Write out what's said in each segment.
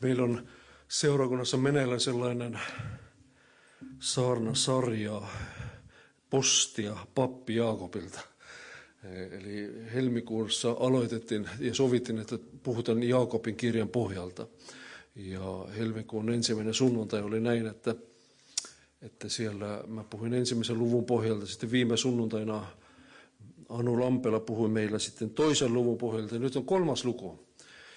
Meillä on seurakunnassa meneillään sellainen saarnasarja postia pappi Jaakobilta. Eli helmikuussa aloitettiin ja sovittiin, että puhutaan Jaakobin kirjan pohjalta. Ja helmikuun ensimmäinen sunnuntai oli näin, että, että siellä mä puhuin ensimmäisen luvun pohjalta. Sitten viime sunnuntaina Anu Lampela puhui meillä sitten toisen luvun pohjalta. Ja nyt on kolmas luku.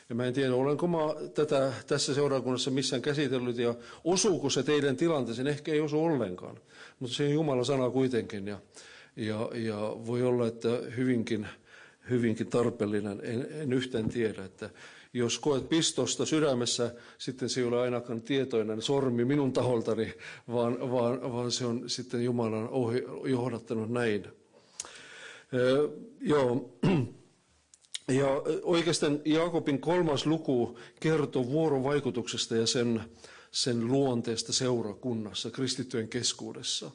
Ja mä en tiedä, olenko mä tätä tässä seurakunnassa missään käsitellyt ja osuuko se teidän tilanteeseen, ehkä ei osu ollenkaan. Mutta se on Jumalan sana kuitenkin ja, ja, ja voi olla, että hyvinkin, hyvinkin tarpeellinen, en, en yhtään tiedä, että jos koet pistosta sydämessä, sitten se ei ole ainakaan tietoinen sormi minun taholtani, vaan, vaan, vaan se on sitten Jumalan ohi, johdattanut näin. Öö, joo. Ja oikeastaan Jaakobin kolmas luku kertoo vuorovaikutuksesta ja sen, sen luonteesta seurakunnassa, kristittyjen keskuudessa.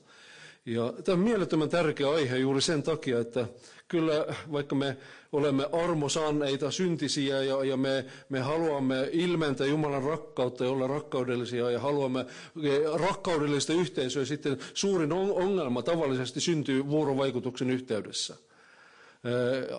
Ja tämä on mielettömän tärkeä aihe juuri sen takia, että kyllä vaikka me olemme armosanneita, syntisiä ja, ja me, me haluamme ilmentää Jumalan rakkautta ja olla rakkaudellisia ja haluamme rakkaudellista yhteisöä, sitten suurin ongelma tavallisesti syntyy vuorovaikutuksen yhteydessä –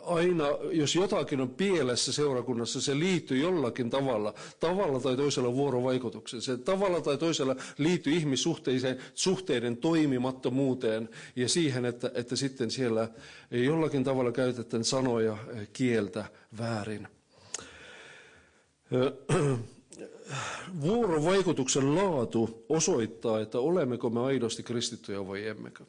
aina, jos jotakin on pielessä seurakunnassa, se liittyy jollakin tavalla, tavalla tai toisella vuorovaikutukseen. Se tavalla tai toisella liittyy ihmissuhteiden suhteiden toimimattomuuteen ja siihen, että, että sitten siellä jollakin tavalla käytetään sanoja, kieltä väärin. Vuorovaikutuksen laatu osoittaa, että olemmeko me aidosti kristittyjä vai emmekö.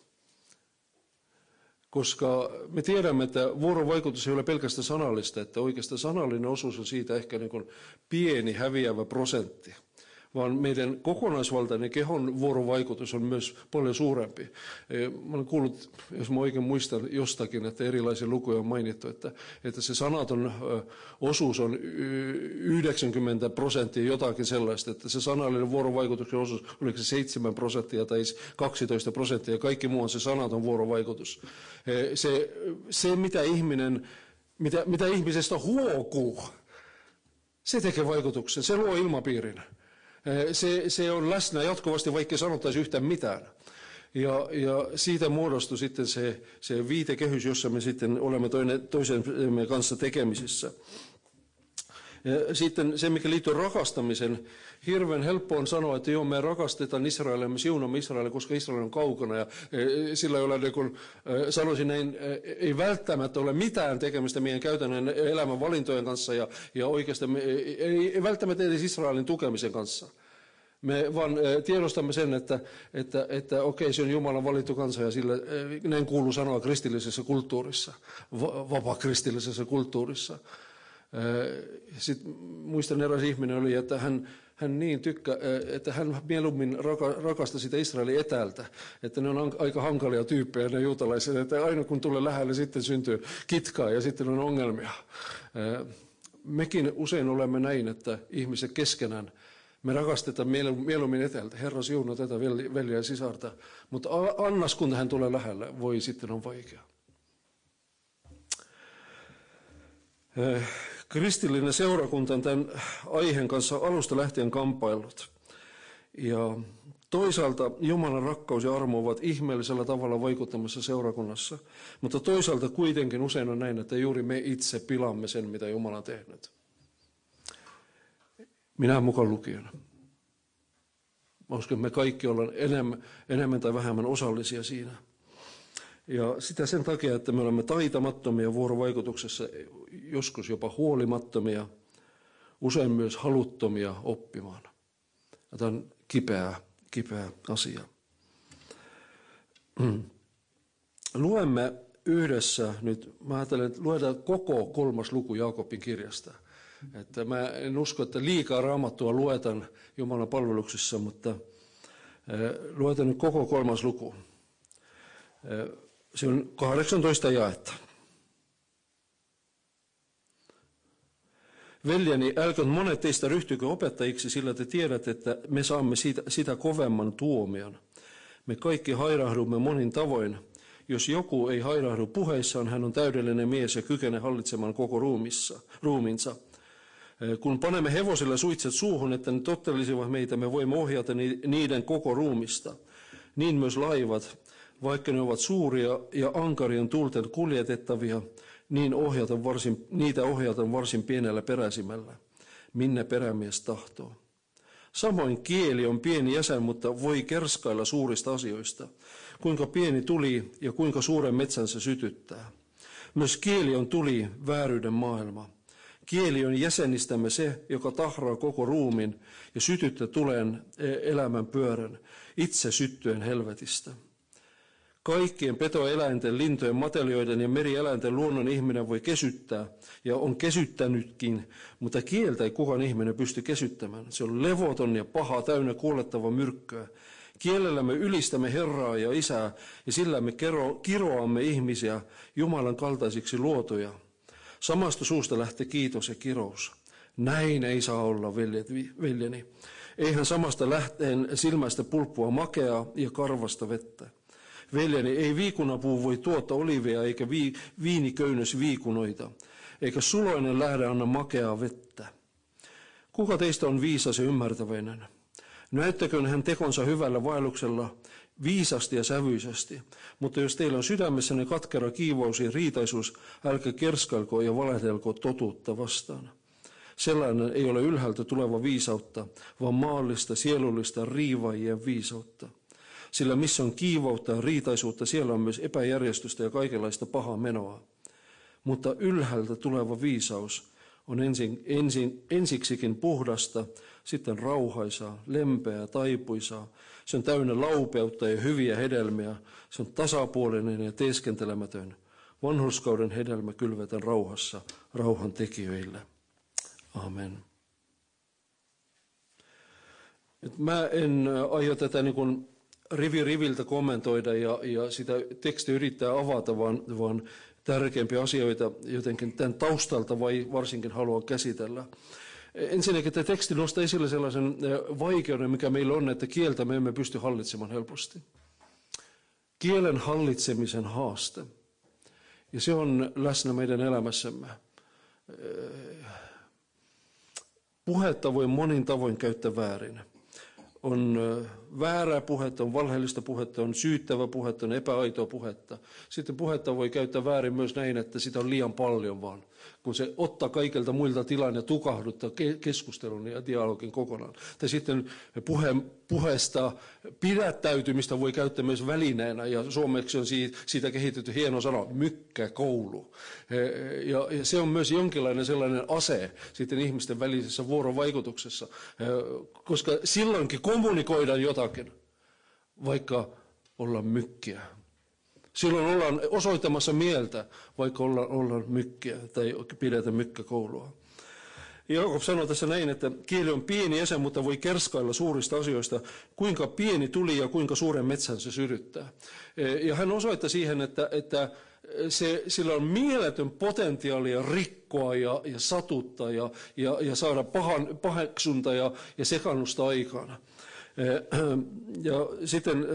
Koska me tiedämme, että vuorovaikutus ei ole pelkästään sanallista, että oikeastaan sanallinen osuus on siitä ehkä niin kuin pieni häviävä prosentti vaan meidän kokonaisvaltainen kehon vuorovaikutus on myös paljon suurempi. Mä olen kuullut, jos mä oikein muistan jostakin, että erilaisia lukuja on mainittu, että, että se sanaton osuus on 90 prosenttia jotakin sellaista, että se sanallinen vuorovaikutuksen osuus, oliko se 7 prosenttia tai 12 prosenttia, ja kaikki muu on se sanaton vuorovaikutus. Se, se mitä ihminen, mitä, mitä ihmisestä huokuu, se tekee vaikutuksen, se luo ilmapiirin. Se, se on läsnä jatkuvasti, vaikka sanottaisi yhtään mitään. Ja, ja siitä muodostui sitten se, se viitekehys, jossa me sitten olemme toinen, toisemme kanssa tekemisissä. Sitten se, mikä liittyy rakastamisen, hirveän helppo on sanoa, että joo, me rakastetaan Israelia, me siunamme Israelia, koska Israel on kaukana. Ja sillä ei ole, niin kuin, sanoisin näin, e, ei välttämättä ole mitään tekemistä meidän käytännön elämän valintojen kanssa ja, ja oikeastaan ei, ei välttämättä edes Israelin tukemisen kanssa. Me vaan tiedostamme sen, että, että, että okei, se on Jumalan valittu kansa ja sillä, näin kuuluu sanoa kristillisessä kulttuurissa, vapaa-kristillisessä kulttuurissa. Sitten muistan eräs ihminen oli, että hän, hän niin tykkä, että hän mieluummin rakastaa sitä Israelin etäältä, että ne on aika hankalia tyyppejä ne juutalaiset, että aina kun tulee lähelle sitten syntyy kitkaa ja sitten on ongelmia. Mekin usein olemme näin, että ihmiset keskenään me rakastetaan mieluummin etäältä. Herra siunaa tätä veljeä ja sisarta. Mutta annas, kun hän tulee lähelle, voi sitten on vaikea. Kristillinen seurakunta on tämän aiheen kanssa alusta lähtien kampailut. Ja toisaalta Jumalan rakkaus ja armo ovat ihmeellisellä tavalla vaikuttamassa seurakunnassa, mutta toisaalta kuitenkin usein on näin, että juuri me itse pilamme sen, mitä Jumala on tehnyt. Minä mukaan lukijana. Mä uskon, että me kaikki ollaan enemmän, enemmän tai vähemmän osallisia siinä. Ja sitä sen takia, että me olemme taitamattomia vuorovaikutuksessa, joskus jopa huolimattomia, usein myös haluttomia oppimaan. Ja tämä on kipeä, kipeä asia. Luemme yhdessä nyt, mä ajattelen, että luetaan koko kolmas luku Jaakobin kirjasta. Että mä en usko, että liikaa raamattua luetaan Jumalan palveluksessa, mutta luetaan nyt koko kolmas luku. Se on 18 jaetta. Veljeni, älkää monet teistä ryhtykö opettajiksi, sillä te tiedätte, että me saamme sitä, sitä kovemman tuomion. Me kaikki hairahdumme monin tavoin. Jos joku ei hairahdu puheissaan, hän on täydellinen mies ja kykenee hallitsemaan koko ruumissa, ruuminsa. Kun panemme hevosille suitset suuhun, että ne tottelisivat meitä, me voimme ohjata niiden koko ruumista. Niin myös laivat, vaikka ne ovat suuria ja ankarien tulten kuljetettavia, niin ohjata varsin, niitä ohjata varsin pienellä peräsimällä, minne perämies tahtoo. Samoin kieli on pieni jäsen, mutta voi kerskailla suurista asioista. Kuinka pieni tuli ja kuinka suuren metsän se sytyttää. Myös kieli on tuli vääryyden maailma. Kieli on jäsenistämme se, joka tahraa koko ruumin ja sytyttä tuleen e, elämän pyörän, itse syttyen helvetistä. Kaikkien petoeläinten, lintujen, matelioiden ja merieläinten luonnon ihminen voi kesyttää ja on kesyttänytkin, mutta kieltä ei kukaan ihminen pysty kesyttämään. Se on levoton ja paha, täynnä kuolettava myrkkyä. Kielellä me ylistämme Herraa ja Isää ja sillä me kiroamme ihmisiä Jumalan kaltaisiksi luotoja. Samasta suusta lähtee kiitos ja kirous. Näin ei saa olla, veljet, veljeni. Eihän samasta lähteen silmästä pulppua makeaa ja karvasta vettä. Veljeni, ei viikunapuu voi tuottaa olivia eikä vi, viiniköynnös viikunoita, eikä suloinen lähde anna makeaa vettä. Kuka teistä on viisas ja ymmärtäväinen? Näyttäköön hän tekonsa hyvällä vaelluksella viisasti ja sävyisesti, mutta jos teillä on sydämessänne katkera kiivous ja riitaisuus, älkää kerskailko ja valehdelko totuutta vastaan. Sellainen ei ole ylhäältä tuleva viisautta, vaan maallista, sielullista riivaajien viisautta. Sillä missä on kiivoutta ja riitaisuutta, siellä on myös epäjärjestystä ja kaikenlaista pahaa menoa. Mutta ylhäältä tuleva viisaus on ensin, ensin, ensiksikin puhdasta, sitten rauhaisaa, lempeää, taipuisaa. Se on täynnä laupeutta ja hyviä hedelmiä. Se on tasapuolinen ja teeskentelemätön. Vanhuskauden hedelmä kylvetään rauhassa rauhan tekijöille. Amen. Nyt mä en aio tätä niin kuin rivi riviltä kommentoida ja, ja sitä tekstiä yrittää avata, vaan, vaan tärkeimpiä asioita jotenkin tämän taustalta vai varsinkin haluan käsitellä. Ensinnäkin tämä teksti nostaa esille sellaisen vaikeuden, mikä meillä on, että kieltä me emme pysty hallitsemaan helposti. Kielen hallitsemisen haaste. Ja se on läsnä meidän elämässämme. Puhetta voi monin tavoin käyttää väärin on väärää puhetta, on valheellista puhetta, on syyttävä puhetta, on epäaitoa puhetta. Sitten puhetta voi käyttää väärin myös näin, että sitä on liian paljon vaan kun se ottaa kaikilta muilta tilan ja tukahduttaa keskustelun ja dialogin kokonaan. Tai sitten puhe, puheesta pidättäytymistä voi käyttää myös välineenä, ja suomeksi on siitä, siitä kehitetty hieno sana, mykkäkoulu. Ja, ja se on myös jonkinlainen sellainen ase sitten ihmisten välisessä vuorovaikutuksessa, koska silloinkin kommunikoidaan jotakin, vaikka ollaan mykkiä. Silloin ollaan osoittamassa mieltä, vaikka ollaan, ollaan mykkiä tai pidetä mykkäkoulua. Jaakob sanoo tässä näin, että kieli on pieni jäsen, mutta voi kerskailla suurista asioista, kuinka pieni tuli ja kuinka suuren metsän se syryttää. E, ja hän osoittaa siihen, että, että se, sillä on mieletön potentiaalia rikkoa ja, ja satuttaa ja, ja, ja saada pahan, paheksunta ja, ja sekannusta aikana. Ja sitten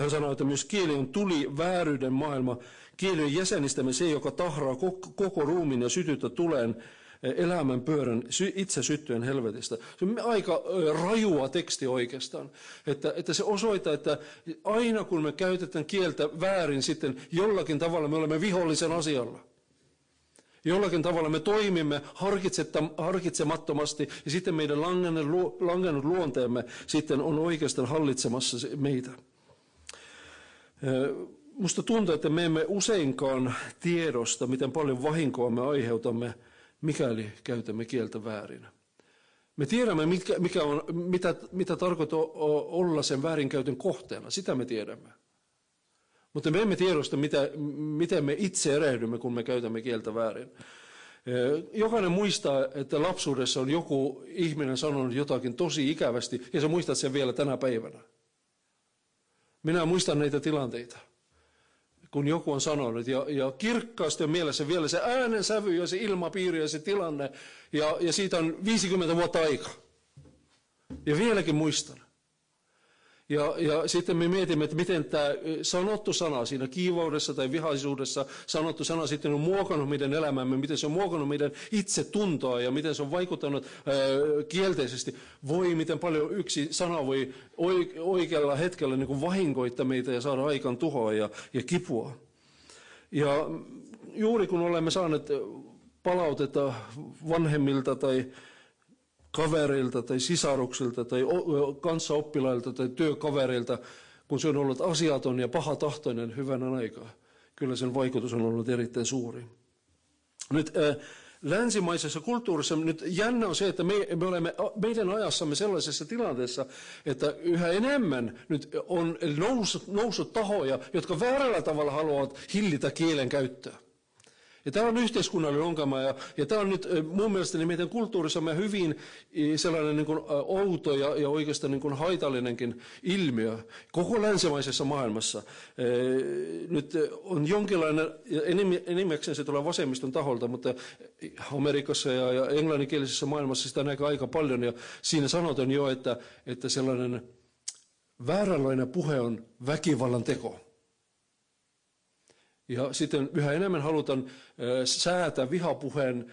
hän sanoi, että myös kieli on tuli vääryyden maailma. Kieli on jäsenistämme se, joka tahraa koko ruumin ja sytyttä tuleen elämän pyörän itse syttyen helvetistä. Se on aika rajua teksti oikeastaan. Että, että se osoittaa, että aina kun me käytetään kieltä väärin, sitten jollakin tavalla me olemme vihollisen asialla. Jollakin tavalla me toimimme harkitsemattomasti ja sitten meidän langennut luonteemme sitten on oikeastaan hallitsemassa meitä. Musta tuntuu, että me emme useinkaan tiedosta, miten paljon vahinkoa me aiheutamme, mikäli käytämme kieltä väärin. Me tiedämme, mikä, mikä on, mitä, mitä tarkoittaa olla sen väärinkäytön kohteena. Sitä me tiedämme. Mutta me emme tiedosta, mitä, miten me itse erehdymme, kun me käytämme kieltä väärin. Jokainen muistaa, että lapsuudessa on joku ihminen sanonut jotakin tosi ikävästi, ja sä muistat sen vielä tänä päivänä. Minä muistan näitä tilanteita, kun joku on sanonut, ja, ja kirkkaasti on mielessä vielä se äänen sävy ja se ilmapiiri ja se tilanne, ja, ja siitä on 50 vuotta aikaa. Ja vieläkin muistan. Ja, ja sitten me mietimme, että miten tämä sanottu sana siinä kiivaudessa tai vihaisuudessa, sanottu sana sitten on muokannut meidän elämämme, miten se on muokannut meidän itsetuntoa ja miten se on vaikuttanut ää, kielteisesti. Voi, miten paljon yksi sana voi oikealla hetkellä niin kuin vahingoittaa meitä ja saada aikaan tuhoa ja, ja kipua. Ja juuri kun olemme saaneet palautetta vanhemmilta tai kavereilta tai sisaruksilta tai kanssaoppilailta tai työkavereilta, kun se on ollut asiaton ja pahatahtoinen hyvänä aikaa. Kyllä sen vaikutus on ollut erittäin suuri. Nyt äh, länsimaisessa kulttuurissa nyt jännä on se, että me, me olemme meidän ajassamme sellaisessa tilanteessa, että yhä enemmän nyt on noussut, noussut tahoja, jotka väärällä tavalla haluavat hillitä kielen käyttöä. Ja tämä on yhteiskunnallinen ongelma ja, ja tämä on nyt mun mielestä niin meidän kulttuurissamme hyvin sellainen niin kuin outo ja, ja oikeastaan niin kuin haitallinenkin ilmiö koko länsimaisessa maailmassa. Nyt on jonkinlainen, enimmäkseen se tulee vasemmiston taholta, mutta Amerikassa ja, ja englanninkielisessä maailmassa sitä näkee aika paljon ja siinä sanotaan jo, että, että sellainen vääränlainen puhe on väkivallan teko. Ja sitten yhä enemmän halutaan säätää vihapuheen,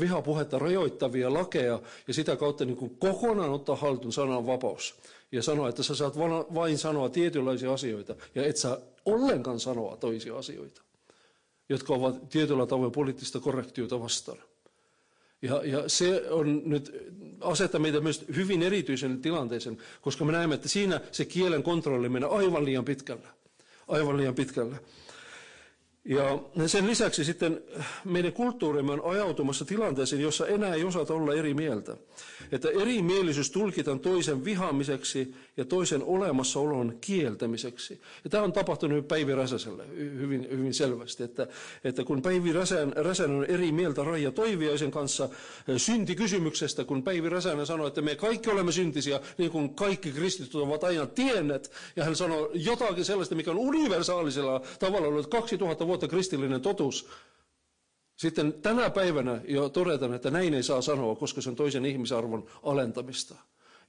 vihapuhetta rajoittavia lakeja ja sitä kautta niin kuin kokonaan ottaa sanan vapaus. Ja sanoa, että sä saat vain sanoa tietynlaisia asioita ja et saa ollenkaan sanoa toisia asioita, jotka ovat tietyllä tavoin poliittista korrektiota vastaan. Ja, ja se on nyt asettaa meitä myös hyvin erityisen tilanteeseen, koska me näemme, että siinä se kielen kontrolli menee aivan liian pitkällä. Aivan liian pitkällä. Ja sen lisäksi sitten meidän kulttuurimme on ajautumassa tilanteeseen, jossa enää ei osata olla eri mieltä. Että erimielisyys tulkitaan toisen vihamiseksi ja toisen olemassaolon kieltämiseksi. Ja tämä on tapahtunut Päivi Räsäselle hyvin, hyvin selvästi, että, että kun Päivi Räsän, Räsänen on eri mieltä Raija Toiviaisen kanssa syntikysymyksestä, kun Päivi Räsänen sanoi, että me kaikki olemme syntisiä, niin kuin kaikki kristityt ovat aina tienneet, ja hän sanoi jotakin sellaista, mikä on universaalisella tavalla ollut 2000 vuotta kristillinen totuus, sitten tänä päivänä jo todetaan, että näin ei saa sanoa, koska se on toisen ihmisarvon alentamista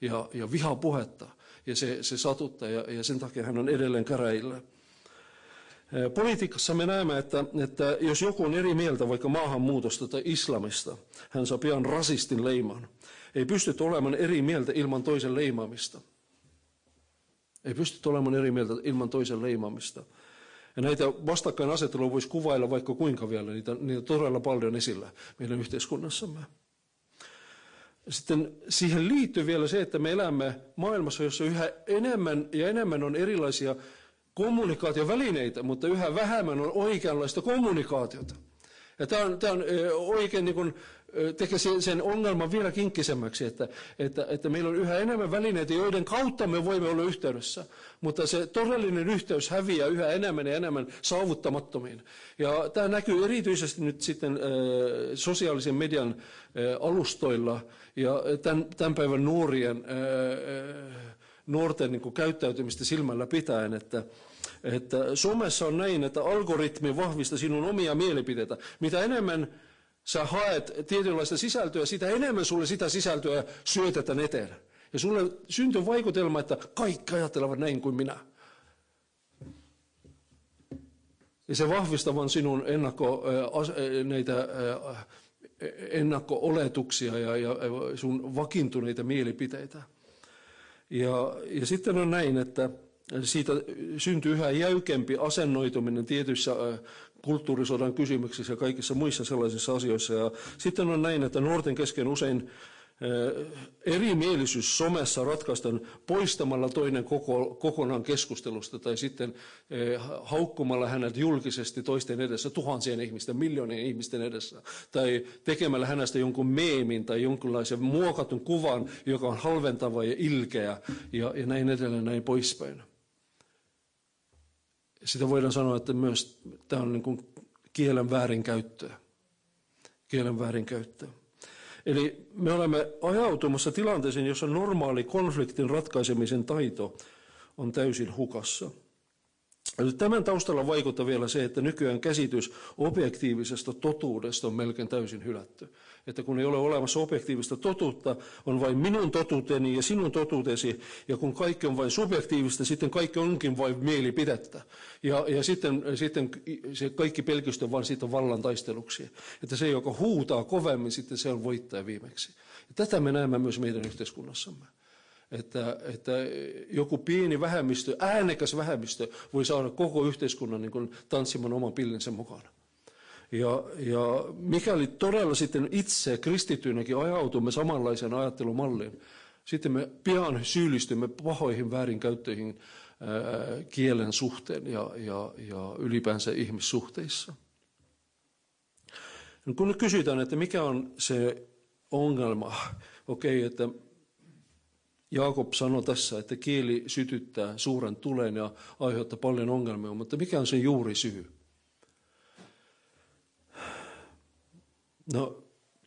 ja, ja vihapuhetta. Ja se, se satuttaa ja, ja sen takia hän on edelleen käräillä. Politiikassa me näemme, että, että jos joku on eri mieltä vaikka maahanmuutosta tai islamista, hän saa pian rasistin leiman. Ei pysty olemaan eri mieltä ilman toisen leimaamista. Ei pysty olemaan eri mieltä ilman toisen leimaamista. Ja näitä vastakkainasettelua voisi kuvailla vaikka kuinka vielä, niitä, niitä todella paljon esillä meidän yhteiskunnassamme. Sitten siihen liittyy vielä se, että me elämme maailmassa, jossa yhä enemmän ja enemmän on erilaisia kommunikaatiovälineitä, mutta yhä vähemmän on oikeanlaista kommunikaatiota. Ja tämä on, tämä on oikein niin kuin tekee sen ongelman vielä kinkkisemmäksi, että, että, että meillä on yhä enemmän välineitä, joiden kautta me voimme olla yhteydessä, mutta se todellinen yhteys häviää yhä enemmän ja enemmän saavuttamattomiin. Ja tämä näkyy erityisesti nyt sitten sosiaalisen median alustoilla ja tämän, tämän päivän nuorien, nuorten niin kuin käyttäytymistä silmällä pitäen, että, että somessa on näin, että algoritmi vahvistaa sinun omia mielipiteitä. Mitä enemmän sä haet tietynlaista sisältöä, sitä enemmän sulle sitä sisältöä syötetään eteen. Ja sulle syntyy vaikutelma, että kaikki ajattelevat näin kuin minä. Ja se vahvistaa vaan sinun ennakko, näitä ennakko-oletuksia ja, ja sun vakiintuneita mielipiteitä. Ja, ja sitten on näin, että siitä syntyy yhä jäykempi asennoituminen tietyissä kulttuurisodan kysymyksissä ja kaikissa muissa sellaisissa asioissa. Ja sitten on näin, että nuorten kesken usein erimielisyys somessa ratkaistaan poistamalla toinen koko, kokonaan keskustelusta tai sitten haukkumalla hänet julkisesti toisten edessä, tuhansien ihmisten, miljoonien ihmisten edessä, tai tekemällä hänestä jonkun meemin tai jonkinlaisen muokatun kuvan, joka on halventava ja ilkeä ja, ja näin edelleen näin poispäin. sitä voidaan sanoa, että myös tämä on niin kuin kielen väärinkäyttöä. Kielen väärinkäyttöä. Eli me olemme ajautumassa tilanteeseen, jossa normaali konfliktin ratkaisemisen taito on täysin hukassa. Tämän taustalla vaikuttaa vielä se, että nykyään käsitys objektiivisesta totuudesta on melkein täysin hylätty. Että kun ei ole olemassa objektiivista totuutta, on vain minun totuuteni ja sinun totuutesi, ja kun kaikki on vain subjektiivista, sitten kaikki onkin vain mielipidettä. Ja, ja sitten, sitten se kaikki pelkistö vain siitä vallan taisteluksi. Että se, joka huutaa kovemmin, sitten se on voittaja viimeksi. Ja tätä me näemme myös meidän yhteiskunnassamme että, että joku pieni vähemmistö, äänekäs vähemmistö voi saada koko yhteiskunnan niin kuin tanssimaan oman pillinsä mukana. Ja, ja mikäli todella sitten itse kristityinäkin ajautumme samanlaiseen ajattelumalliin, sitten me pian syyllistymme pahoihin väärinkäyttöihin ää, kielen suhteen ja, ja, ja ylipäänsä ihmissuhteissa. No kun nyt kysytään, että mikä on se ongelma, okei, okay, että Jaakob sanoi tässä, että kieli sytyttää suuren tulen ja aiheuttaa paljon ongelmia, mutta mikä on se juuri No,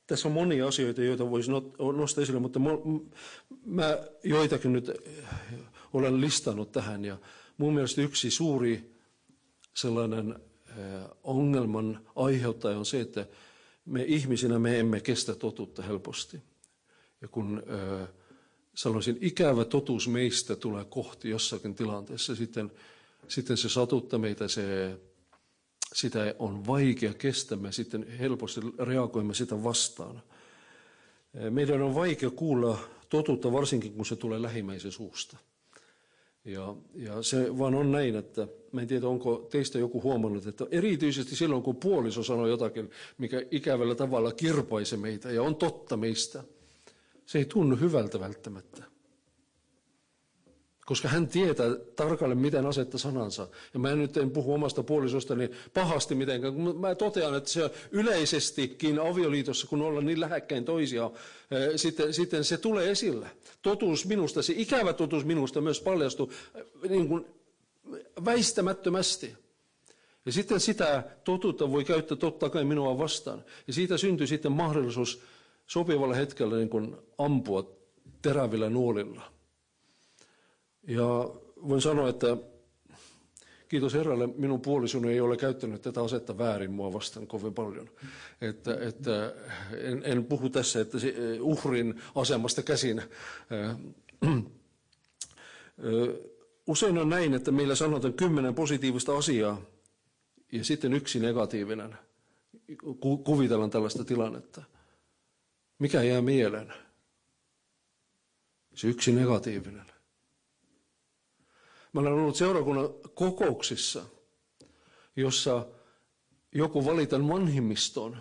tässä on monia asioita, joita voisi nostaa esille, mutta mä joitakin nyt olen listannut tähän. Ja mun mielestä yksi suuri sellainen ongelman aiheuttaja on se, että me ihmisinä me emme kestä totuutta helposti. Ja kun äh, sellaisen ikävä totuus meistä tulee kohti jossakin tilanteessa, sitten, sitten se satuttaa meitä, se, sitä on vaikea kestää, me sitten helposti reagoimme sitä vastaan. Meidän on vaikea kuulla totuutta, varsinkin kun se tulee lähimmäisen suusta. Ja, ja se vaan on näin, että mä en tiedä, onko teistä joku huomannut, että erityisesti silloin, kun puoliso sanoo jotakin, mikä ikävällä tavalla kirpaisi meitä ja on totta meistä – se ei tunnu hyvältä välttämättä. Koska hän tietää tarkalleen, miten asettaa sanansa. Ja mä nyt en puhu omasta puolisostani pahasti mitenkään. Mä totean, että se avioliitossakin avioliitossa, kun ollaan niin lähekkäin toisiaan, eh, sitten, sitten se tulee esille. Totuus minusta, se ikävä totuus minusta myös paljastuu eh, niin kuin väistämättömästi. Ja sitten sitä totuutta voi käyttää totta kai minua vastaan. Ja siitä syntyy sitten mahdollisuus sopivalla hetkellä niin kuin ampua terävillä nuolilla. Ja voin sanoa, että kiitos Herralle, minun puolisoni ei ole käyttänyt tätä asetta väärin mua vastaan kovin paljon. Että, että en, en puhu tässä että uhrin asemasta käsin. Usein on näin, että meillä sanotaan kymmenen positiivista asiaa ja sitten yksi negatiivinen. Kuvitellaan tällaista tilannetta. Mikä jää mieleen? Se yksi negatiivinen. Mä olen ollut seurakunnan kokouksissa, jossa joku valitan vanhimmistoon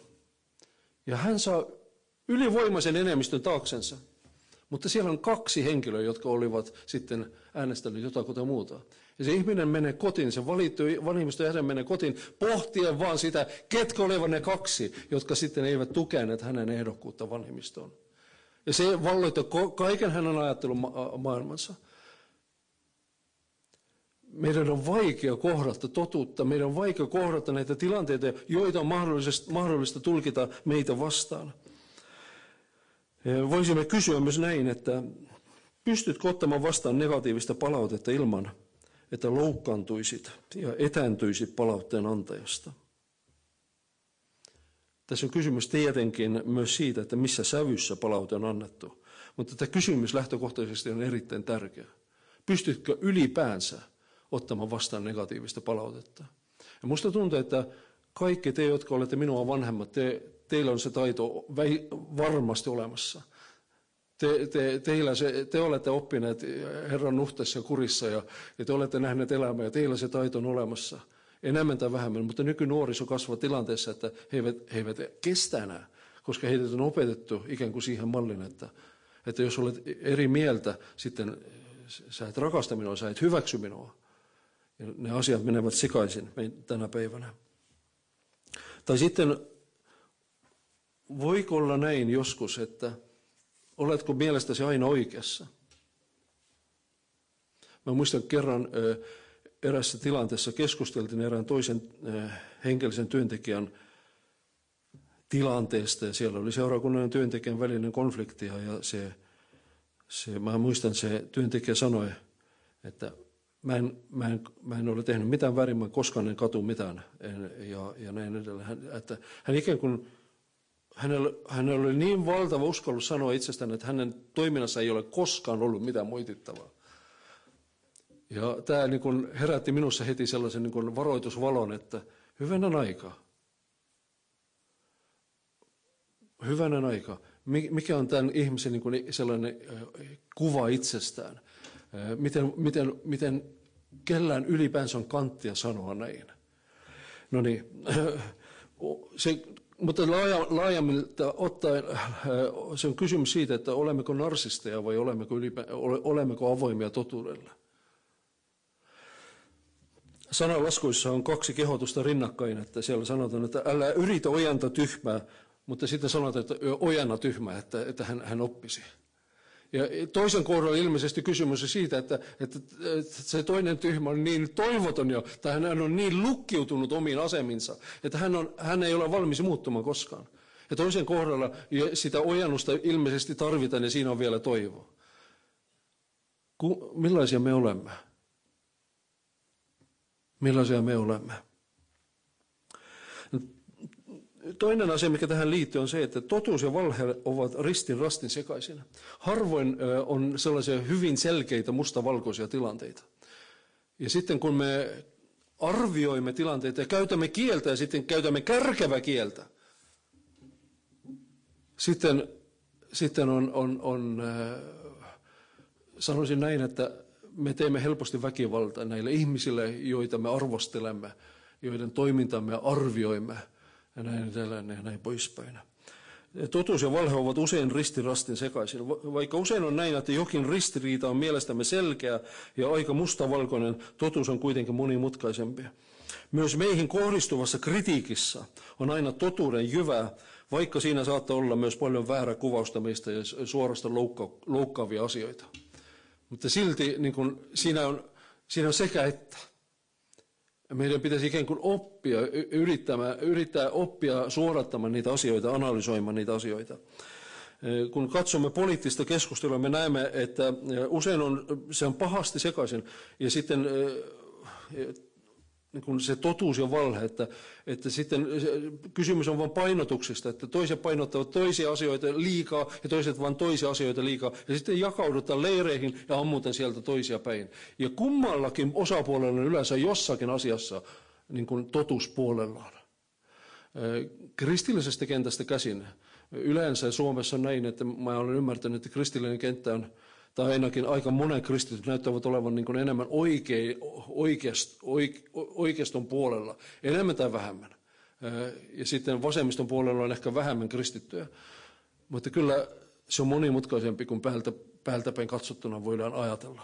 ja hän saa ylivoimaisen enemmistön taaksensa. Mutta siellä on kaksi henkilöä, jotka olivat sitten äänestäneet jotakuta muuta. Ja se ihminen menee kotiin, se valittu vanhimmiston jäsen menee kotiin pohtien vaan sitä, ketkä olivat ne kaksi, jotka sitten eivät tukeneet hänen ehdokkuutta vanhimmistoon. Ja se valloitti kaiken hänen ajattelun maailmansa. Meidän on vaikea kohdata totuutta, meidän on vaikea kohdata näitä tilanteita, joita on mahdollista tulkita meitä vastaan. Voisimme kysyä myös näin, että pystytkö ottamaan vastaan negatiivista palautetta ilman, että loukkaantuisit ja etääntyisit palautteen antajasta. Tässä on kysymys tietenkin myös siitä, että missä sävyssä palaute on annettu. Mutta tämä kysymys lähtökohtaisesti on erittäin tärkeä. Pystytkö ylipäänsä ottamaan vastaan negatiivista palautetta? Ja musta tuntuu, että kaikki te, jotka olette minua vanhemmat, te, teillä on se taito varmasti olemassa – te, te, teillä se, te olette oppineet Herran nuhteessa ja kurissa ja, ja te olette nähneet elämää ja teillä se taito on olemassa. Enemmän tai vähemmän, mutta nykynuoriso kasvaa tilanteessa, että he eivät, he eivät kestä enää, koska heidät on opetettu ikään kuin siihen mallin, että, että jos olet eri mieltä, sitten sä et rakasta minua, sä et hyväksy minua. Ne asiat menevät sekaisin tänä päivänä. Tai sitten voiko olla näin joskus, että Oletko mielestäsi aina oikeassa? Mä muistan kerran erässä tilanteessa keskusteltiin erään toisen henkilöisen työntekijän tilanteesta ja siellä oli seurakunnan työntekijän välinen konflikti ja se, se, mä muistan se työntekijä sanoi, että mä en, mä en, mä en ole tehnyt mitään väärin, mä koskaan en katu mitään en, ja, ja näin edelleen. Hän, että hän ikään kuin, hänellä, hänellä oli niin valtava uskallus sanoa itsestään, että hänen toiminnassa ei ole koskaan ollut mitään moitittavaa. Ja tämä niin kuin herätti minussa heti sellaisen niin kuin varoitusvalon, että hyvänen aika. Hyvänen aika. Mikä on tämän ihmisen niin kuin sellainen kuva itsestään? Miten, miten, miten kellään ylipäänsä on kanttia sanoa näin? No niin, se, mutta laaja, laajemmilta ottaen se on kysymys siitä, että olemmeko narsisteja vai olemmeko, ylipä, olemmeko avoimia totuudelle. Sanalaskuissa on kaksi kehotusta rinnakkain, että siellä sanotaan, että älä yritä ojanta tyhmää, mutta sitten sanotaan, että ojanna tyhmää, että, että hän, hän oppisi. Ja toisen kohdalla ilmeisesti kysymys on siitä, että, että, se toinen tyhmä on niin toivoton jo, tai hän on niin lukkiutunut omiin aseminsa, että hän, on, hän ei ole valmis muuttumaan koskaan. Ja toisen kohdalla sitä ojannusta ilmeisesti tarvitaan ja siinä on vielä toivoa. Ku, millaisia me olemme? Millaisia me olemme? Toinen asia, mikä tähän liittyy, on se, että totuus ja valhe ovat ristin rastin sekaisin. Harvoin on sellaisia hyvin selkeitä mustavalkoisia tilanteita. Ja sitten kun me arvioimme tilanteita ja käytämme kieltä ja sitten käytämme kärkevä kieltä, sitten, sitten on, on, on sanoisin näin, että me teemme helposti väkivaltaa näille ihmisille, joita me arvostelemme, joiden toimintamme me arvioimme – ja näin edelleen ja näin poispäin. Totuus ja valhe ovat usein ristirastin sekaisin. Vaikka usein on näin, että jokin ristiriita on mielestämme selkeä ja aika mustavalkoinen, totuus on kuitenkin monimutkaisempi. Myös meihin kohdistuvassa kritiikissä on aina totuuden jyvää, vaikka siinä saattaa olla myös paljon väärä kuvausta meistä ja suorasta loukka, loukkaavia asioita. Mutta silti niin kun, siinä, on, siinä on sekä että. Meidän pitäisi ikään kuin oppia, yrittää, yrittää oppia suorattamaan niitä asioita, analysoimaan niitä asioita. Kun katsomme poliittista keskustelua, me näemme, että usein on, se on pahasti sekaisin. Ja sitten niin kuin se totuus ja valhe, että, että sitten kysymys on vain painotuksista, että toiset painottavat toisia asioita liikaa ja toiset vain toisia asioita liikaa. Ja sitten jakaudutaan leireihin ja ammutaan sieltä toisia päin. Ja kummallakin osapuolella on yleensä jossakin asiassa niin kuin totuuspuolellaan. Kristillisestä kentästä käsin. Yleensä Suomessa on näin, että mä olen ymmärtänyt, että kristillinen kenttä on tai ainakin aika monen kristityt näyttävät olevan niin enemmän oikei, oikeast, oike, oikeiston puolella, enemmän tai vähemmän. Ja sitten vasemmiston puolella on ehkä vähemmän kristittyjä. Mutta kyllä se on monimutkaisempi kuin päältä, päältä päin katsottuna voidaan ajatella.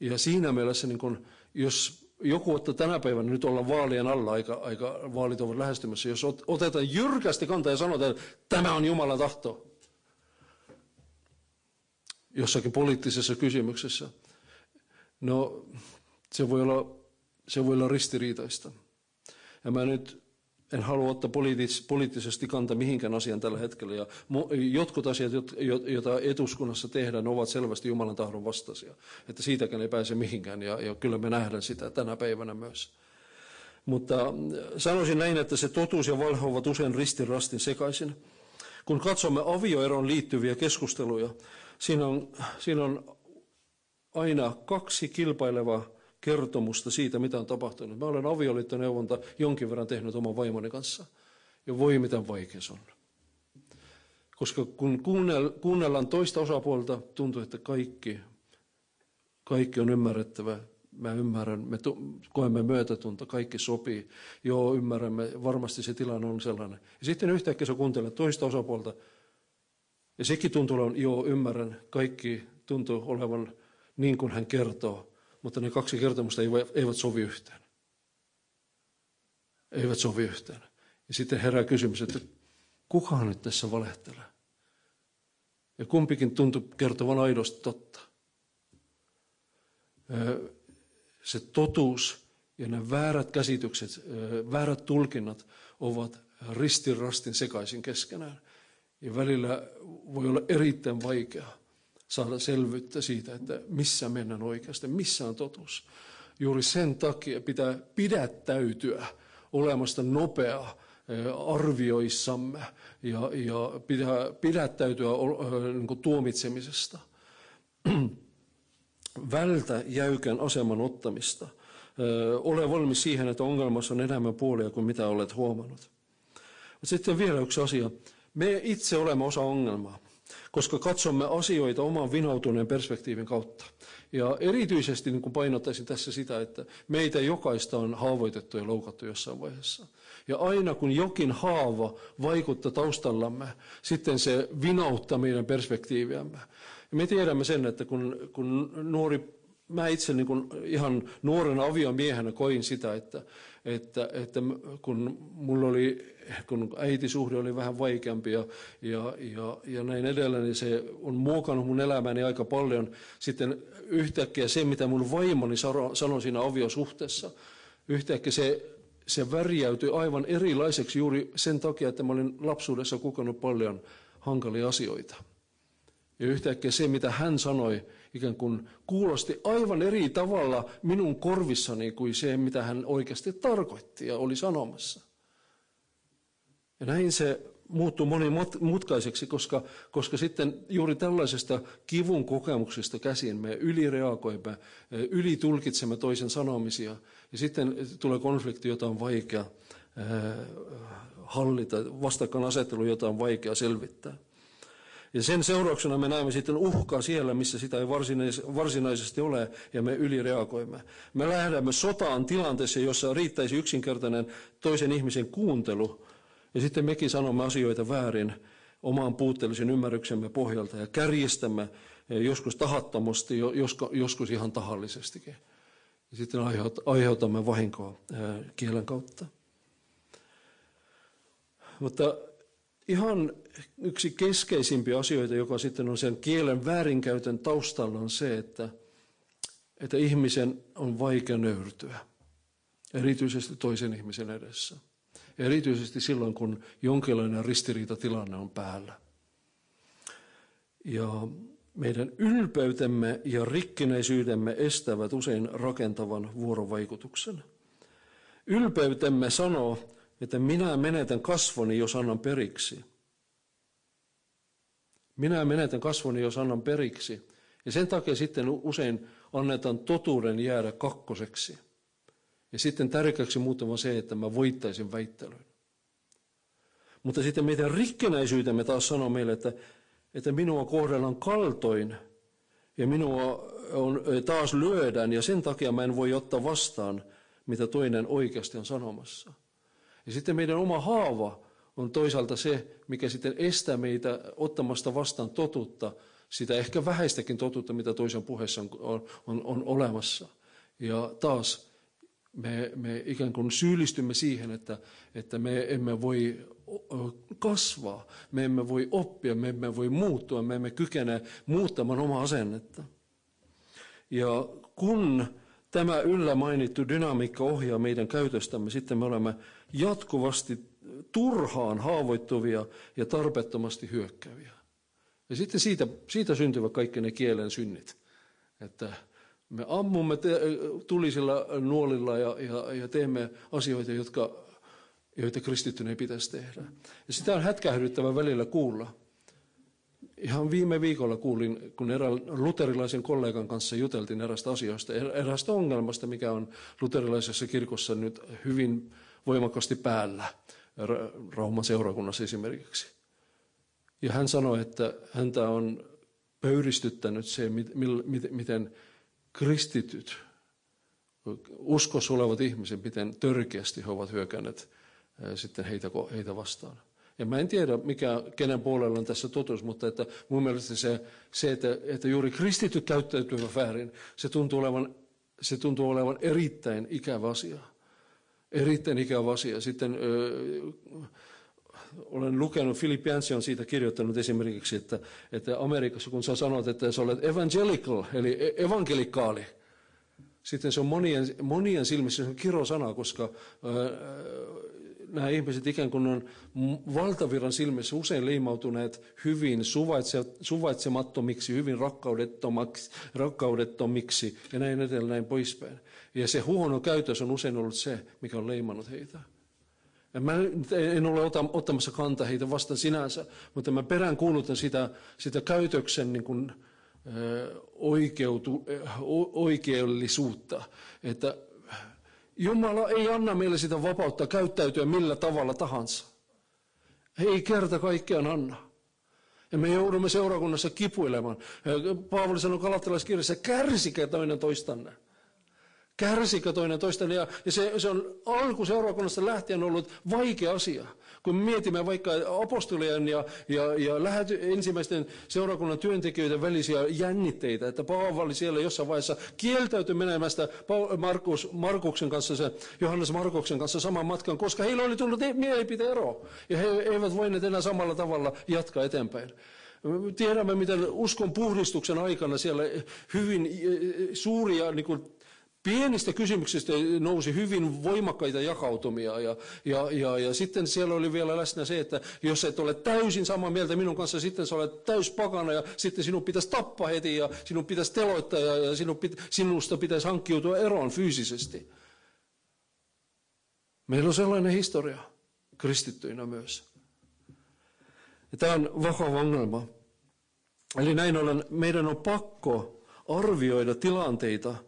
Ja siinä mielessä, niin kun, jos joku ottaa tänä päivänä, nyt ollaan vaalien alla, aika, aika vaalit ovat lähestymässä, jos otetaan jyrkästi kantaa ja sanotaan, että tämä on Jumalan tahto, jossakin poliittisessa kysymyksessä. No, se voi olla, se voi olla ristiriitaista. Ja mä nyt en halua ottaa poliittis, poliittisesti kanta mihinkään asiaan tällä hetkellä. Ja jotkut asiat, joita etuskunnassa tehdään, ovat selvästi Jumalan tahdon vastaisia. Että siitäkään ei pääse mihinkään, ja, ja kyllä me nähdään sitä tänä päivänä myös. Mutta sanoisin näin, että se totuus ja valhe ovat usein ristirastin sekaisin. Kun katsomme avioeron liittyviä keskusteluja, Siinä on, siinä on aina kaksi kilpailevaa kertomusta siitä, mitä on tapahtunut. Mä olen avioliittoneuvonta jonkin verran tehnyt oman vaimoni kanssa. Ja voi miten vaikea se on. Koska kun kuunnellaan toista osapuolta, tuntuu, että kaikki, kaikki on ymmärrettävä. Mä ymmärrän, me koemme myötätunto, kaikki sopii. Joo, ymmärrämme, varmasti se tilanne on sellainen. Ja sitten yhtäkkiä se kuuntelee toista osapuolta, ja sekin tuntuu olevan, joo, ymmärrän, kaikki tuntuu olevan niin kuin hän kertoo, mutta ne kaksi kertomusta eivät sovi yhteen. Eivät sovi yhteen. Ja sitten herää kysymys, että kuka nyt tässä valehtelee? Ja kumpikin tuntuu kertovan aidosti totta. se totuus ja ne väärät käsitykset, väärät tulkinnat ovat ristirastin sekaisin keskenään. Ja välillä voi olla erittäin vaikea saada selvyyttä siitä, että missä mennään oikeasti, missä on totuus. Juuri sen takia pitää pidättäytyä olemasta nopea arvioissamme ja, ja pitää pidättäytyä niin tuomitsemisesta. Vältä jäykän aseman ottamista. Ole valmis siihen, että ongelmassa on enemmän puolia kuin mitä olet huomannut. Sitten vielä yksi asia. Me itse olemme osa ongelmaa, koska katsomme asioita oman vinoutuneen perspektiivin kautta. Ja erityisesti niin kuin painottaisin tässä sitä, että meitä jokaista on haavoitettu ja loukattu jossain vaiheessa. Ja aina kun jokin haava vaikuttaa taustallamme, sitten se vinauttaa meidän perspektiiviämme. Ja me tiedämme sen, että kun, kun nuori, mä itse niin kuin ihan nuorena aviomiehenä koin sitä, että, että, että kun mulla oli, kun äitisuhde oli vähän vaikeampi ja, ja, ja, ja näin edelleen, niin se on muokannut mun elämäni aika paljon. Sitten yhtäkkiä se, mitä mun vaimoni sanoi siinä aviosuhteessa, yhtäkkiä se, se värjäytyi aivan erilaiseksi juuri sen takia, että mä olin lapsuudessa kokenut paljon hankalia asioita. Ja yhtäkkiä se, mitä hän sanoi, ikään kuin kuulosti aivan eri tavalla minun korvissani kuin se, mitä hän oikeasti tarkoitti ja oli sanomassa. Ja näin se muuttui monimutkaiseksi, koska, koska sitten juuri tällaisesta kivun kokemuksesta käsin me ylireagoimme, ylitulkitsemme toisen sanomisia ja sitten tulee konflikti, jota on vaikea hallita, vastakkainasettelu, jota on vaikea selvittää. Ja sen seurauksena me näemme sitten uhkaa siellä, missä sitä ei varsinaisesti ole, ja me ylireagoimme. Me lähdemme sotaan tilanteessa, jossa riittäisi yksinkertainen toisen ihmisen kuuntelu, ja sitten mekin sanomme asioita väärin omaan puutteellisen ymmärryksemme pohjalta ja kärjistämme joskus tahattomasti, joskus ihan tahallisestikin. Ja sitten aiheutamme vahinkoa kielen kautta. Mutta ihan yksi keskeisimpiä asioita, joka sitten on sen kielen väärinkäytön taustalla, on se, että, että ihmisen on vaikea nöyrtyä, erityisesti toisen ihmisen edessä. Erityisesti silloin, kun jonkinlainen ristiriitatilanne on päällä. Ja meidän ylpeytemme ja rikkinäisyydemme estävät usein rakentavan vuorovaikutuksen. Ylpeytemme sanoo, että minä menetän kasvoni, jos annan periksi. Minä menetän kasvoni, jos annan periksi. Ja sen takia sitten usein annetaan totuuden jäädä kakkoseksi. Ja sitten tärkeäksi muuttama se, että mä voittaisin väittelyn. Mutta sitten meidän rikkenäisyytemme taas sanoo meille, että, että minua kohdellaan kaltoin ja minua on, taas lyödään ja sen takia mä en voi ottaa vastaan, mitä toinen oikeasti on sanomassa. Ja sitten meidän oma haava on toisaalta se, mikä sitten estää meitä ottamasta vastaan totuutta, sitä ehkä vähäistäkin totuutta, mitä toisen puheessa on, on, on, olemassa. Ja taas me, me ikään kuin syyllistymme siihen, että, että me emme voi kasvaa, me emme voi oppia, me emme voi muuttua, me emme kykene muuttamaan omaa asennetta. Ja kun tämä yllä mainittu dynamiikka ohjaa meidän käytöstämme, sitten me olemme jatkuvasti turhaan haavoittuvia ja tarpeettomasti hyökkääviä. Ja sitten siitä, siitä syntyvät kaikki ne kielen synnit. Että me ammumme te, tulisilla nuolilla ja, ja, ja teemme asioita, jotka, joita kristittyneen pitäisi tehdä. Ja sitä on hätkähdyttävä välillä kuulla. Ihan viime viikolla kuulin, kun erään luterilaisen kollegan kanssa juteltiin erästä asioista, er-, erästä ongelmasta, mikä on luterilaisessa kirkossa nyt hyvin voimakkaasti päällä, Rauman seurakunnassa esimerkiksi. Ja hän sanoi, että häntä on pöyristyttänyt se, miten kristityt, uskossa olevat ihmiset, miten törkeästi he ovat hyökänneet sitten heitä, heitä vastaan. Ja mä en tiedä, mikä, kenen puolella on tässä totuus, mutta että mun mielestä se, se että, että juuri kristityt käyttäytyvät väärin, se tuntuu olevan, se tuntuu olevan erittäin ikävä asia. Erittäin ikävä asia. Sitten ö, olen lukenut, Yancey on siitä kirjoittanut esimerkiksi, että, että Amerikassa kun sä sanot, että sä olet evangelical, eli e-, evankelikaali, sitten se on monien, monien silmissä se on kirosana, koska ää, nämä ihmiset ikään kuin on valtavirran silmissä usein leimautuneet hyvin suvaitse, suvaitsemattomiksi, hyvin rakkaudettomiksi, rakkaudettomiksi ja näin edelleen näin poispäin. Ja se huono käytös on usein ollut se, mikä on leimannut heitä. Ja mä en ole ottamassa kantaa heitä vastaan sinänsä, mutta mä perään kuulutan sitä, sitä käytöksen niin kuin, oikeutu, oikeellisuutta, että Jumala ei anna meille sitä vapautta käyttäytyä millä tavalla tahansa. Ei kerta kaikkiaan anna. Ja me joudumme seurakunnassa kipuilemaan. Paavali sanoi kalattalaiskirjassa, kärsikää toinen toistanne. Kärsikö toinen toisten? Ja, ja se, se on alku seurakunnasta lähtien ollut vaikea asia. Kun mietimme vaikka apostolien ja, ja, ja lähety, ensimmäisten seurakunnan työntekijöiden välisiä jännitteitä, että Paavali siellä jossain vaiheessa kieltäytyi menemästä Markus, Markuksen kanssa, se, Johannes Markuksen kanssa saman matkan, koska heillä oli tullut ero. Ja he eivät voineet enää samalla tavalla jatkaa eteenpäin. Tiedämme, miten uskon puhdistuksen aikana siellä hyvin suuria niin kuin, Pienistä kysymyksistä nousi hyvin voimakkaita jakautumia ja, ja, ja, ja sitten siellä oli vielä läsnä se, että jos et ole täysin samaa mieltä minun kanssa, sitten sä olet täys pakana ja sitten sinun pitäisi tappaa heti ja sinun pitäisi teloittaa ja, ja sinun pit, sinusta pitäisi hankkiutua eroon fyysisesti. Meillä on sellainen historia kristittyinä myös. Ja tämä on vakava ongelma. Eli näin ollen meidän on pakko arvioida tilanteita –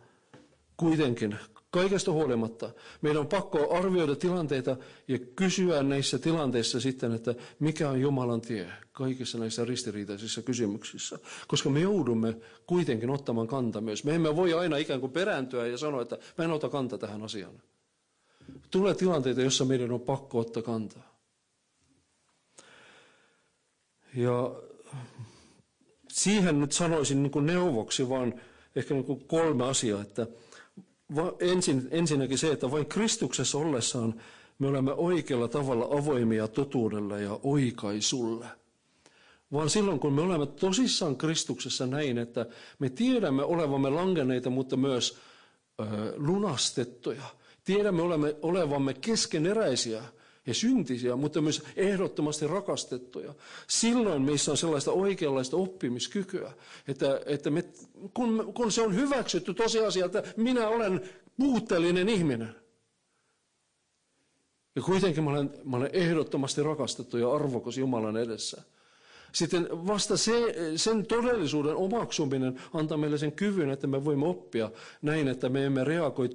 Kuitenkin, kaikesta huolimatta, meidän on pakko arvioida tilanteita ja kysyä näissä tilanteissa sitten, että mikä on Jumalan tie kaikissa näissä ristiriitaisissa kysymyksissä. Koska me joudumme kuitenkin ottamaan kanta myös. Me emme voi aina ikään kuin perääntyä ja sanoa, että mä en ota kanta tähän asiaan. Tulee tilanteita, joissa meidän on pakko ottaa kantaa. Ja siihen nyt sanoisin niin kuin neuvoksi vaan ehkä niin kuin kolme asiaa, että ensin, ensinnäkin se, että vain Kristuksessa ollessaan me olemme oikealla tavalla avoimia totuudelle ja oikaisulle. Vaan silloin, kun me olemme tosissaan Kristuksessa näin, että me tiedämme olevamme langenneita, mutta myös ö, lunastettuja. Tiedämme olevamme keskeneräisiä ja syntisiä, mutta myös ehdottomasti rakastettuja. Silloin meissä on sellaista oikeanlaista oppimiskykyä, että, että me, kun, kun se on hyväksytty tosiasia, että minä olen puutteellinen ihminen. Ja kuitenkin mä olen, mä olen ehdottomasti rakastettu ja arvokas Jumalan edessä sitten vasta se, sen todellisuuden omaksuminen antaa meille sen kyvyn, että me voimme oppia näin, että me emme reagoi,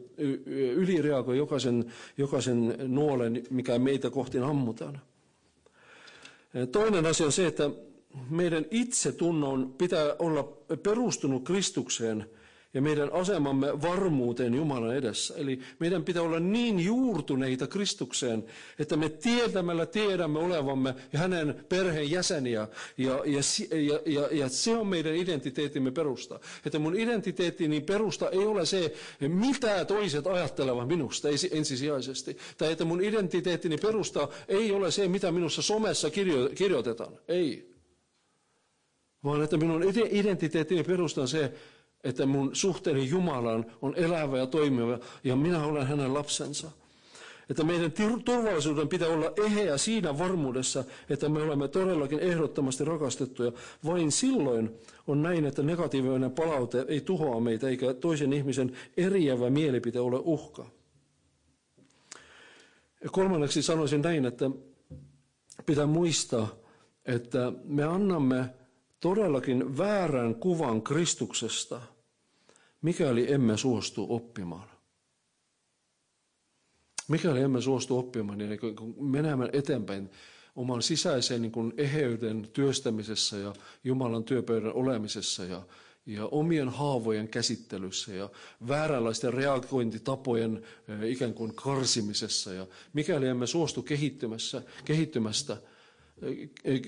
ylireagoi jokaisen, jokaisen nuolen, mikä meitä kohti ammutaan. Toinen asia on se, että meidän itsetunnon pitää olla perustunut Kristukseen – ja meidän asemamme varmuuteen Jumalan edessä. Eli meidän pitää olla niin juurtuneita Kristukseen, että me tietämällä tiedämme olevamme ja hänen perheen jäseniä. Ja, ja, ja, ja, ja se on meidän identiteettimme perusta. Että mun identiteettini perusta ei ole se, mitä toiset ajattelevat minusta ensisijaisesti. Tai että mun identiteettini perusta ei ole se, mitä minussa somessa kirjo, kirjoitetaan. Ei. Vaan että minun identiteettini perusta on se, että mun suhteeni Jumalaan on elävä ja toimiva ja minä olen hänen lapsensa. Että meidän turvallisuuden pitää olla eheä siinä varmuudessa, että me olemme todellakin ehdottomasti rakastettuja. Vain silloin on näin, että negatiivinen palaute ei tuhoa meitä, eikä toisen ihmisen eriävä mielipite ole uhka. Ja kolmanneksi sanoisin näin, että pitää muistaa, että me annamme todellakin väärän kuvan Kristuksesta, mikäli emme suostu oppimaan. Mikäli emme suostu oppimaan, niin menemään eteenpäin oman sisäisen niin eheyden työstämisessä ja Jumalan työpöydän olemisessa ja, ja omien haavojen käsittelyssä ja vääränlaisten reagointitapojen ikään kuin karsimisessa. Ja mikäli emme suostu kehittymässä, kehittymästä,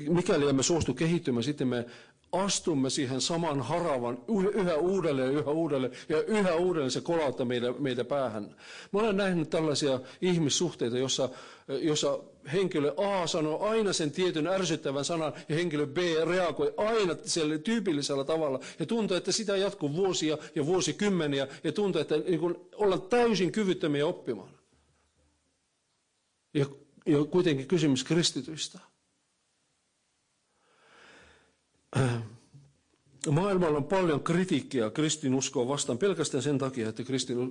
mikäli emme suostu kehittymään, sitten me astumme siihen saman haravan yhä uudelleen, yhä uudelleen ja yhä uudelleen se kolauttaa meitä, meitä päähän. Mä olen nähnyt tällaisia ihmissuhteita, jossa, jossa henkilö A sanoo aina sen tietyn ärsyttävän sanan ja henkilö B reagoi aina sillä tyypillisellä tavalla ja tuntuu, että sitä jatkuu vuosia ja vuosikymmeniä ja tuntuu, että niin kuin ollaan täysin kyvyttömiä oppimaan. Ja, ja kuitenkin kysymys kristityistä. Maailmalla on paljon kritiikkiä kristinuskoa vastaan pelkästään sen takia, että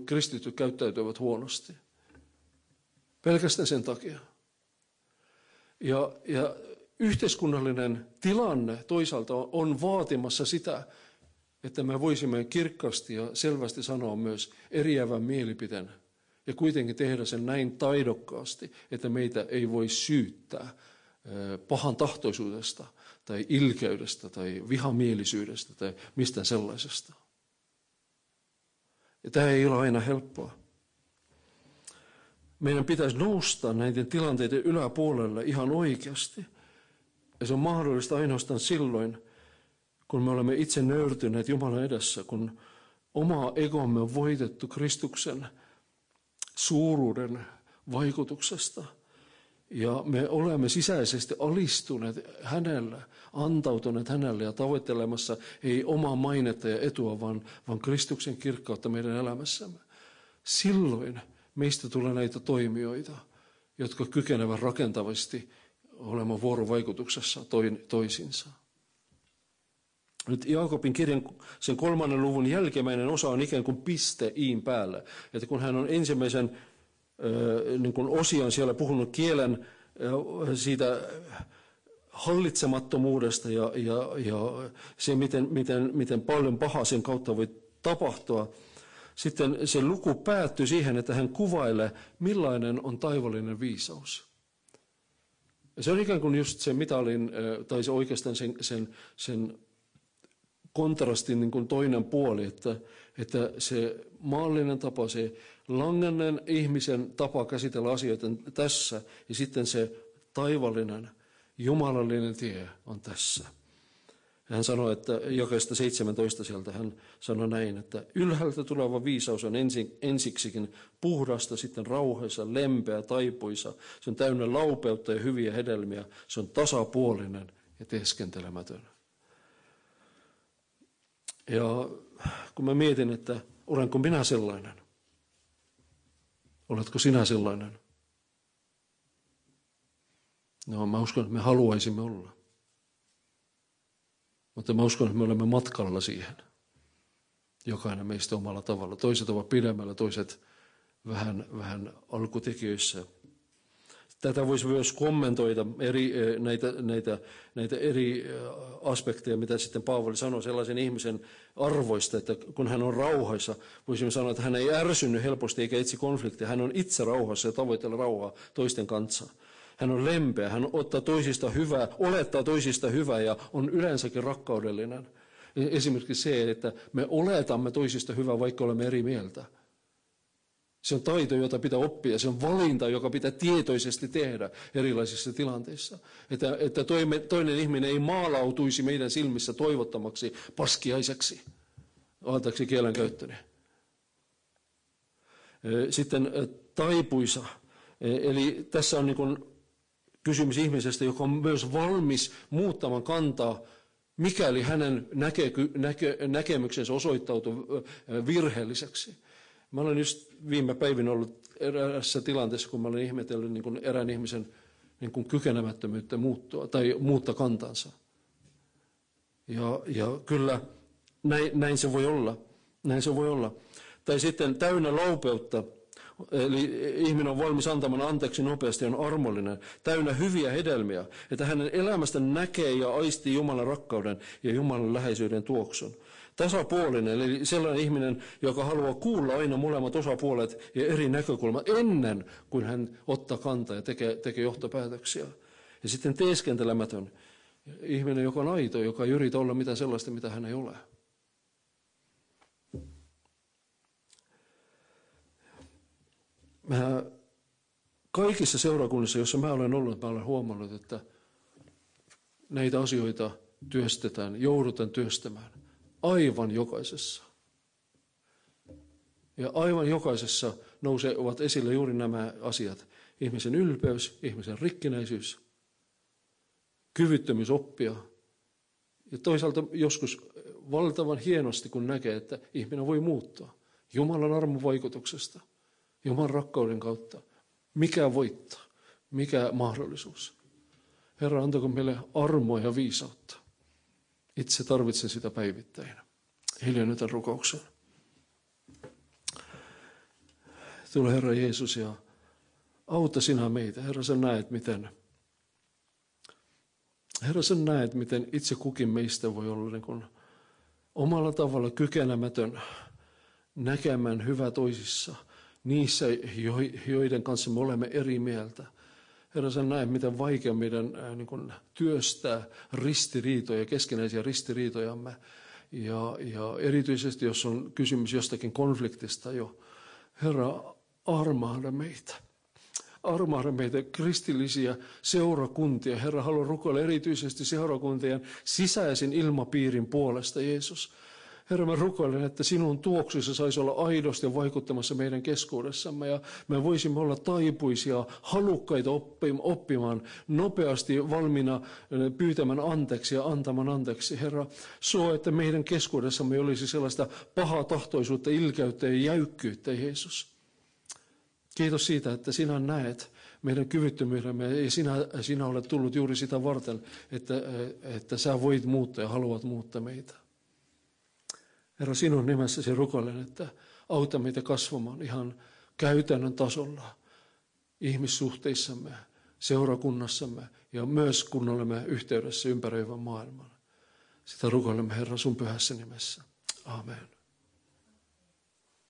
kristityt käyttäytyvät huonosti. Pelkästään sen takia. Ja, ja yhteiskunnallinen tilanne toisaalta on vaatimassa sitä, että me voisimme kirkkaasti ja selvästi sanoa myös eriävän mielipiteen ja kuitenkin tehdä sen näin taidokkaasti, että meitä ei voi syyttää pahan tahtoisuudesta tai ilkeydestä tai vihamielisyydestä tai mistään sellaisesta. Ja tämä ei ole aina helppoa. Meidän pitäisi nousta näiden tilanteiden yläpuolelle ihan oikeasti. Ja se on mahdollista ainoastaan silloin, kun me olemme itse nöyrtyneet Jumalan edessä, kun oma egomme on voitettu Kristuksen suuruuden vaikutuksesta. Ja me olemme sisäisesti alistuneet hänelle, antautuneet hänelle ja tavoittelemassa ei omaa mainetta ja etua, vaan, vaan Kristuksen kirkkautta meidän elämässämme. Silloin meistä tulee näitä toimijoita, jotka kykenevät rakentavasti olemaan vuorovaikutuksessa toisinsa. Nyt Jaakobin kirjan sen kolmannen luvun jälkimmäinen osa on ikään kuin piste iin päällä. Että kun hän on ensimmäisen niin kuin osian siellä puhunut kielen siitä hallitsemattomuudesta ja, ja, ja se, miten, miten, miten paljon pahaa sen kautta voi tapahtua. Sitten se luku päättyy siihen, että hän kuvailee, millainen on taivallinen viisaus. Ja se on ikään kuin just se mitalin, tai se oikeastaan sen, sen, sen kontrastin niin kuin toinen puoli, että, että se maallinen tapa, se langenneen ihmisen tapa käsitellä asioita tässä, ja sitten se taivallinen, jumalallinen tie on tässä. Hän sanoi, että jokaista 17 sieltä hän sanoi näin, että ylhäältä tuleva viisaus on ensin, ensiksikin puhdasta, sitten rauheessa, lempeä, taipuisa. Se on täynnä laupeutta ja hyviä hedelmiä. Se on tasapuolinen ja teeskentelemätön. Ja kun mä mietin, että olenko minä sellainen, oletko sinä sellainen? No mä uskon, että me haluaisimme olla. Mutta mä uskon, että me olemme matkalla siihen. Jokainen meistä omalla tavalla. Toiset ovat pidemmällä, toiset vähän, vähän alkutekijöissä. Tätä voisi myös kommentoida eri, eh, näitä, näitä, näitä eri eh, aspekteja, mitä sitten Paavali sanoi sellaisen ihmisen arvoista, että kun hän on rauhassa, voisimme sanoa, että hän ei ärsynny helposti eikä etsi konflikteja, hän on itse rauhassa ja tavoittelee rauhaa toisten kanssa. Hän on lempeä, hän ottaa toisista hyvää, olettaa toisista hyvää ja on yleensäkin rakkaudellinen. Esimerkiksi se, että me oletamme toisista hyvää, vaikka olemme eri mieltä. Se on taito, jota pitää oppia. Se on valinta, joka pitää tietoisesti tehdä erilaisissa tilanteissa. Että, että toinen ihminen ei maalautuisi meidän silmissä toivottamaksi paskiaiseksi. Antaksi kielenkäyttöni. Sitten taipuisa. Eli tässä on niin kysymys ihmisestä, joka on myös valmis muuttamaan kantaa, mikäli hänen näke, näke, näkemyksensä osoittautuu virheelliseksi. Mä olen just viime päivin ollut eräässä tilanteessa, kun mä olen ihmetellyt niin kuin erään ihmisen niin kuin kykenemättömyyttä muuttua, tai muutta kantansa. Ja, ja kyllä näin, näin se voi olla. Näin se voi olla. Tai sitten täynnä laupeutta, eli ihminen on valmis antamaan anteeksi nopeasti, on armollinen, täynnä hyviä hedelmiä, että hänen elämästä näkee ja aistii Jumalan rakkauden ja Jumalan läheisyyden tuoksun tasapuolinen, eli sellainen ihminen, joka haluaa kuulla aina molemmat osapuolet ja eri näkökulmat ennen kuin hän ottaa kantaa ja tekee, tekee johtopäätöksiä. Ja sitten teeskentelemätön ihminen, joka on aito, joka ei yritä olla mitään sellaista, mitä hän ei ole. Mä kaikissa seurakunnissa, joissa mä olen ollut, mä olen huomannut, että näitä asioita työstetään, joudutaan työstämään. Aivan jokaisessa. Ja aivan jokaisessa nousevat esille juuri nämä asiat. Ihmisen ylpeys, ihmisen rikkinäisyys, kyvyttömyys oppia. Ja toisaalta joskus valtavan hienosti, kun näkee, että ihminen voi muuttaa. Jumalan armon vaikutuksesta, Jumalan rakkauden kautta. Mikä voittaa? Mikä mahdollisuus? Herra, antako meille armoa ja viisautta. Itse tarvitsen sitä päivittäin. Hiljennytän rukoukseen. Tule Herra Jeesus ja auta sinä meitä. Herra, sä näet, miten Herra, sä näet, miten itse kukin meistä voi olla niin kuin omalla tavalla kykenemätön näkemään hyvää toisissa, niissä, joiden kanssa me olemme eri mieltä. Herra, sä näet, miten vaikea meidän niin kuin, työstää ristiriitoja, keskinäisiä ristiriitojamme. Ja, ja erityisesti, jos on kysymys jostakin konfliktista jo. Herra, armahda meitä. Armahda meitä kristillisiä seurakuntia. Herra, haluan rukoilla erityisesti seurakuntien sisäisen ilmapiirin puolesta, Jeesus. Herra, mä rukoilen, että sinun tuoksusi saisi olla aidosti vaikuttamassa meidän keskuudessamme ja me voisimme olla taipuisia, halukkaita oppimaan, nopeasti valmiina pyytämään anteeksi ja antamaan anteeksi. Herra, suo, että meidän keskuudessamme olisi sellaista pahaa tahtoisuutta, ilkeyttä ja jäykkyyttä, Jeesus. Kiitos siitä, että sinä näet meidän kyvyttömyyden ja sinä, sinä olet tullut juuri sitä varten, että, että sä voit muuttaa ja haluat muuttaa meitä. Herra, sinun nimessäsi rukoilen, että auta meitä kasvamaan ihan käytännön tasolla ihmissuhteissamme, seurakunnassamme ja myös kun olemme yhteydessä ympäröivän maailman. Sitä rukoilemme Herra sun pyhässä nimessä. Amen.